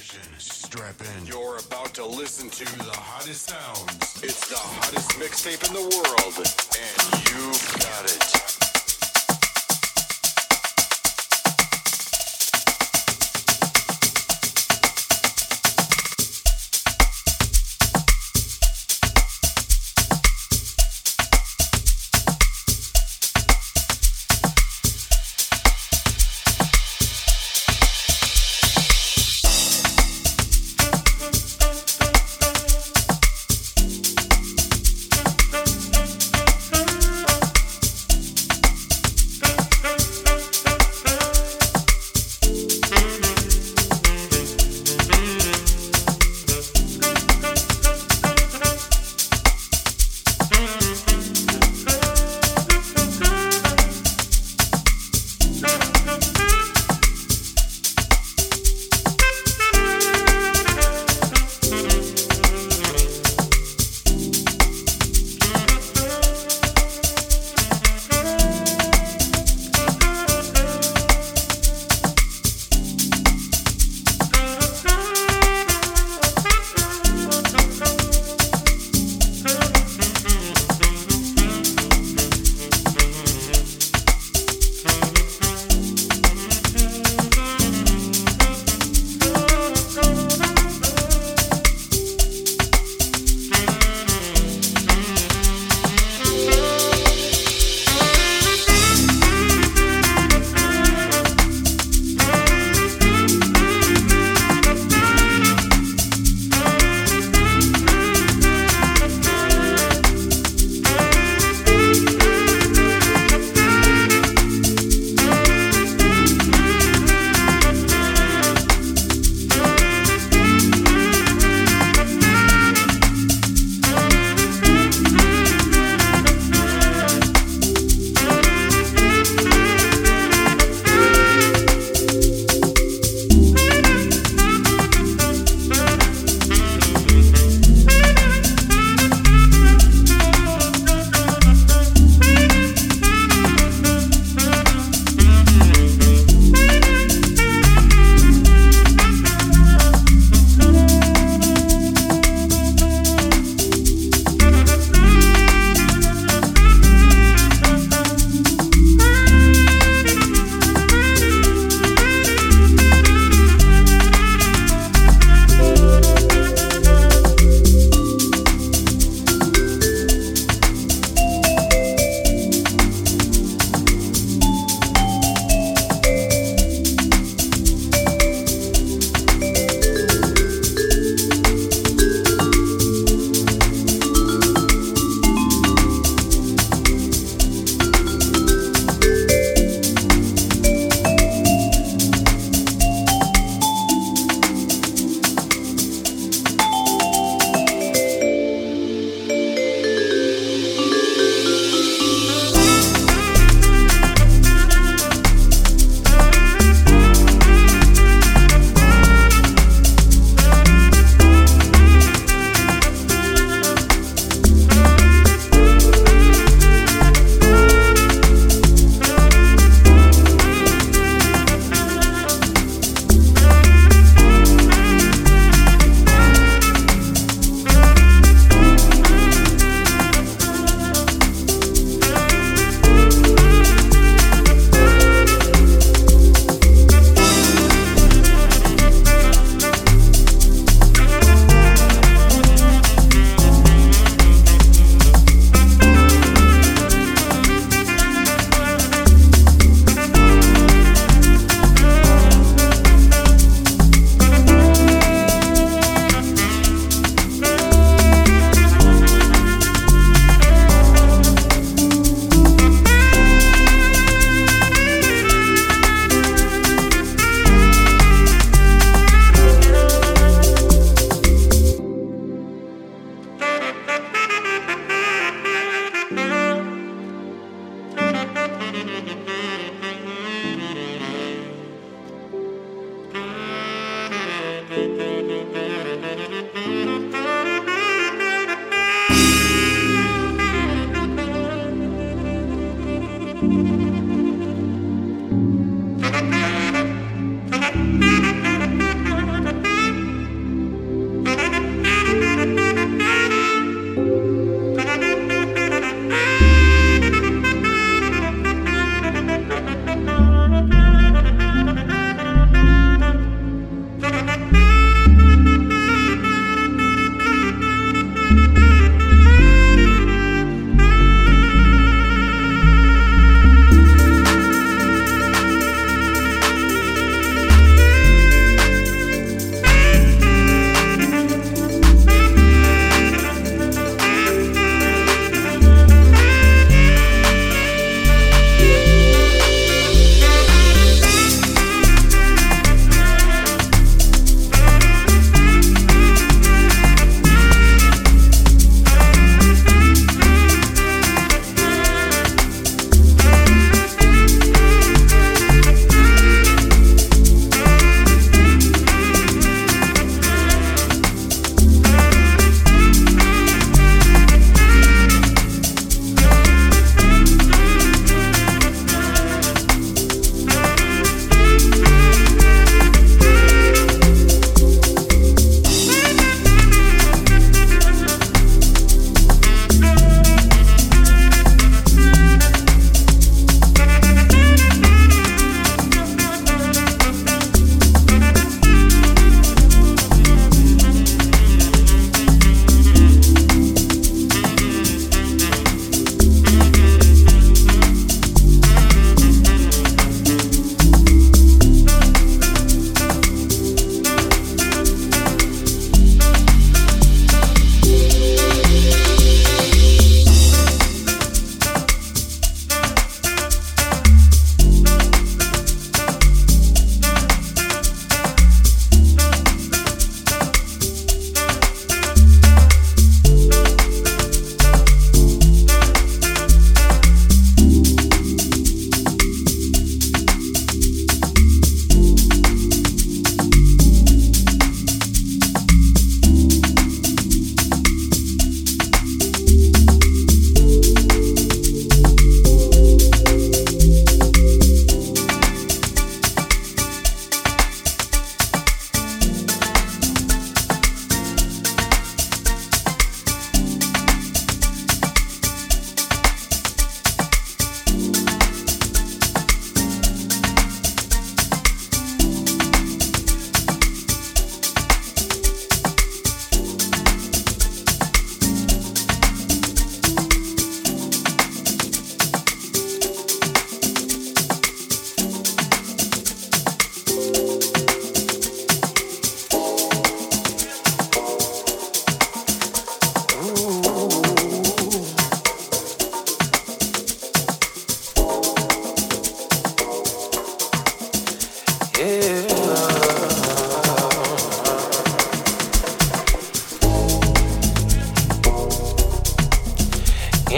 Attention, strap in. You're about to listen to the hottest sounds. It's the hottest mixtape in the world, and you've got it.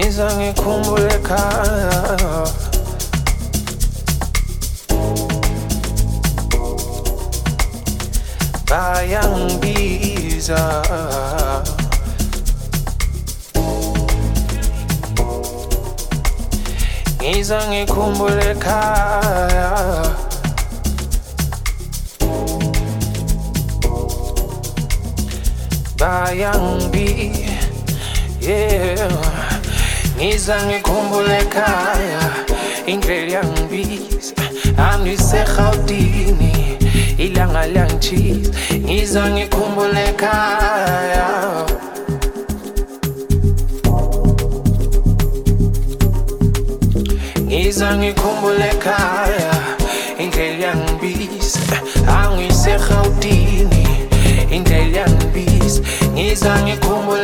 iza ngikumbuleka bayangibiza. Ngiza ngikumbuleka bayangibi yeah. Ngiza ngikhumbule ekhaya indlela yangibiza. Angiserhawutini ilanga liyangichisa ngiza ngikhumbule ekhaya. Ngiza ngikhumbule ekhaya indlela yangibiza. Angiserhawutini indlela yangibiza. Ngiza ngikhumbule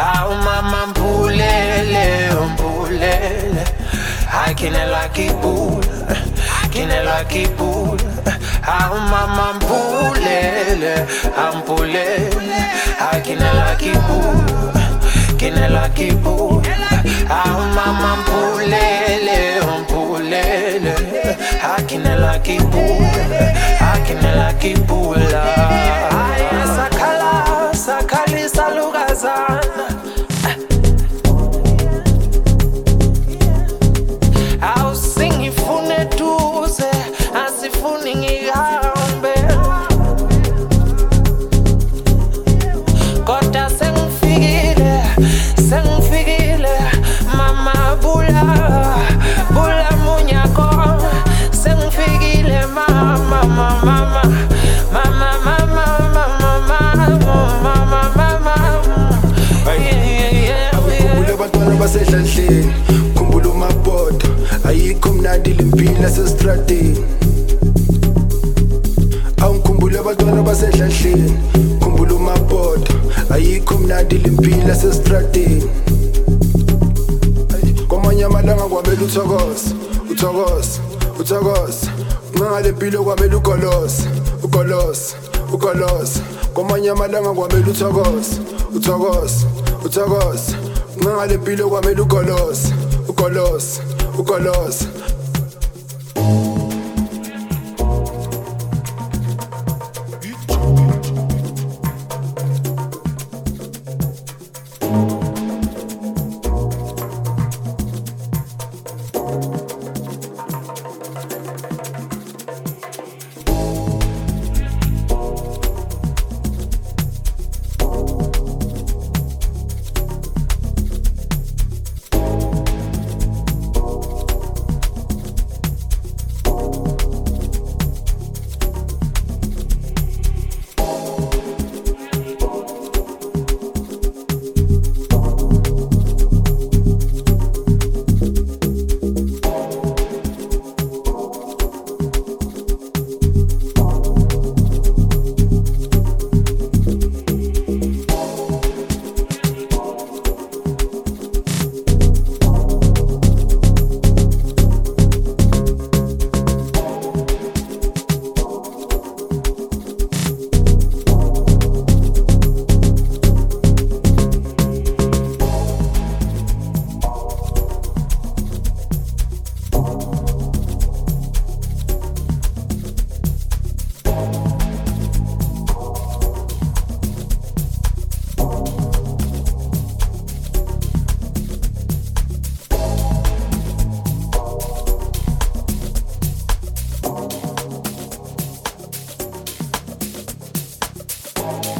Au mama mpulele, oh, mpulele Akine la kibula, akine la kibula. Au mama mpulele, ampulele Akine la kibula, akine la kibula. Au mama mpulele, oh, mpulele Akine la kibula, akine la kibula. Abantwana basedlandleni khumbula umabhodo ayikho mnandi limpilo asestradeni awungikhumbule abantwana basedlandleni khumbula umabhodo ayikho mnandi limpilo asestradeni kwamanye amalanga kwamele uthokoze uthokoze uthokoze. Ngale mpilo kwamele ugolose ugolose ugolose kwamanye amalanga kwamele uthokoze uthokoze uthokoze. Main à depuis le roi mais le colosse, au colosse, au fall.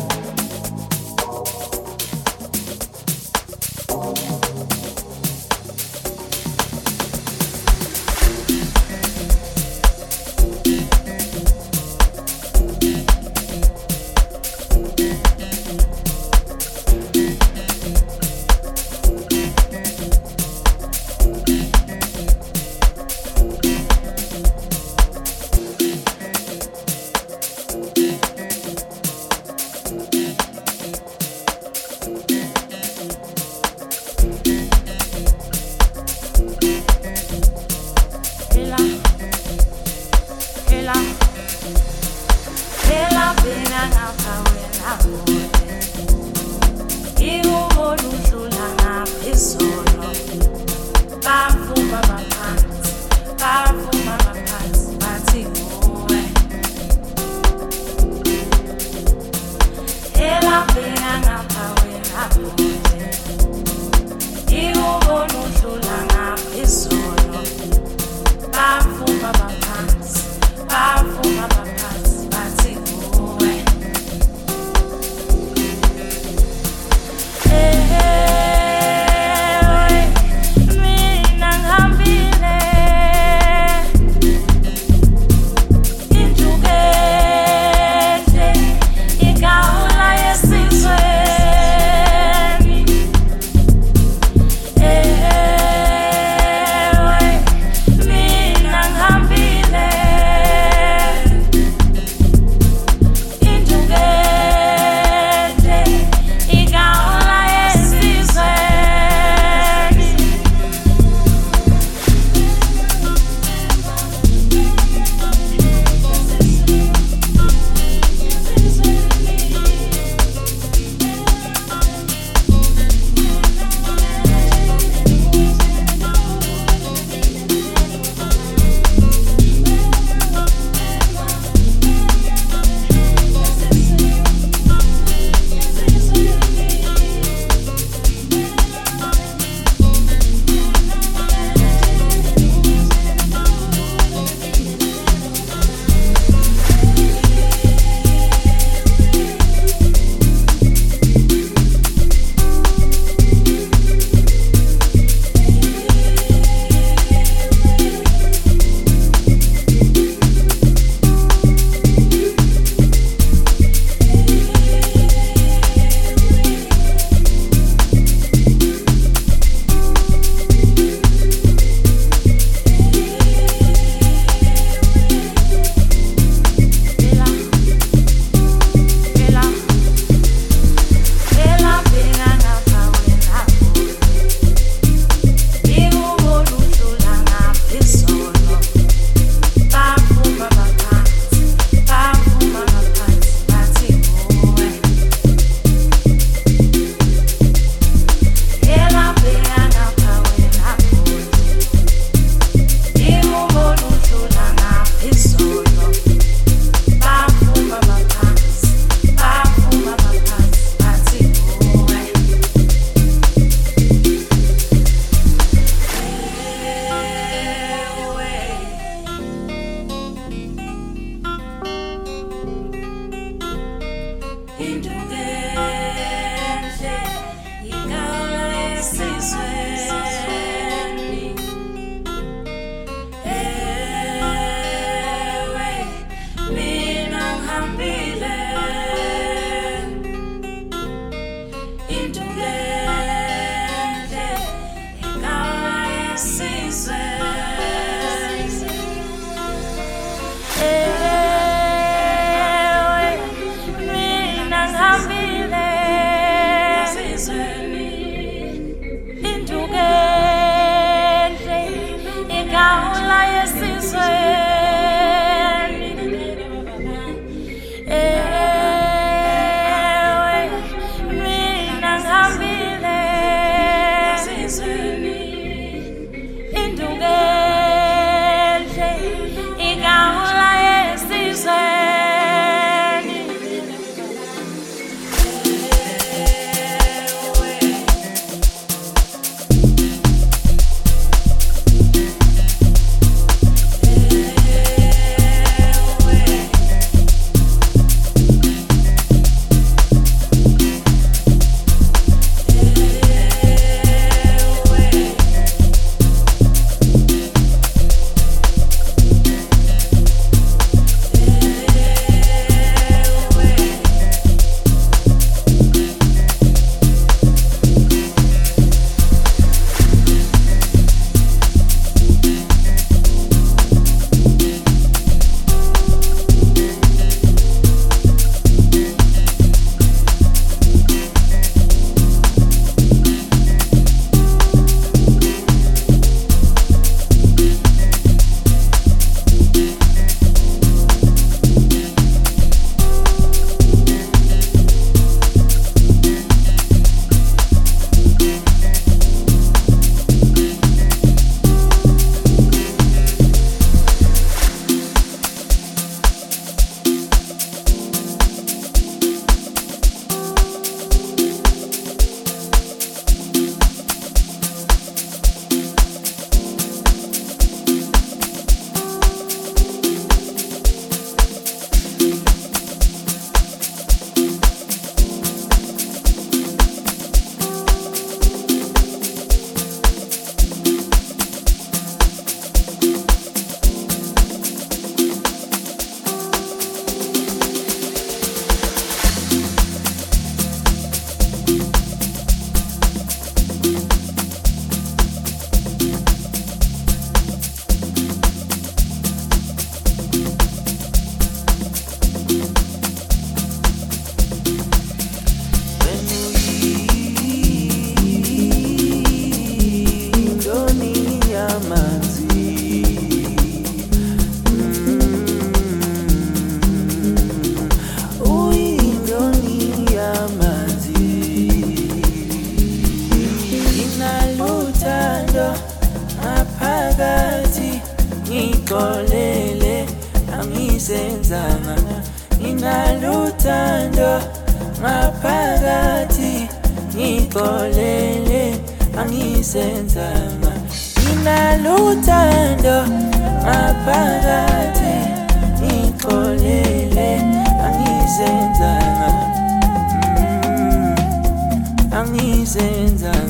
into this. Angisenzanga ngithandayo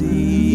yamanzi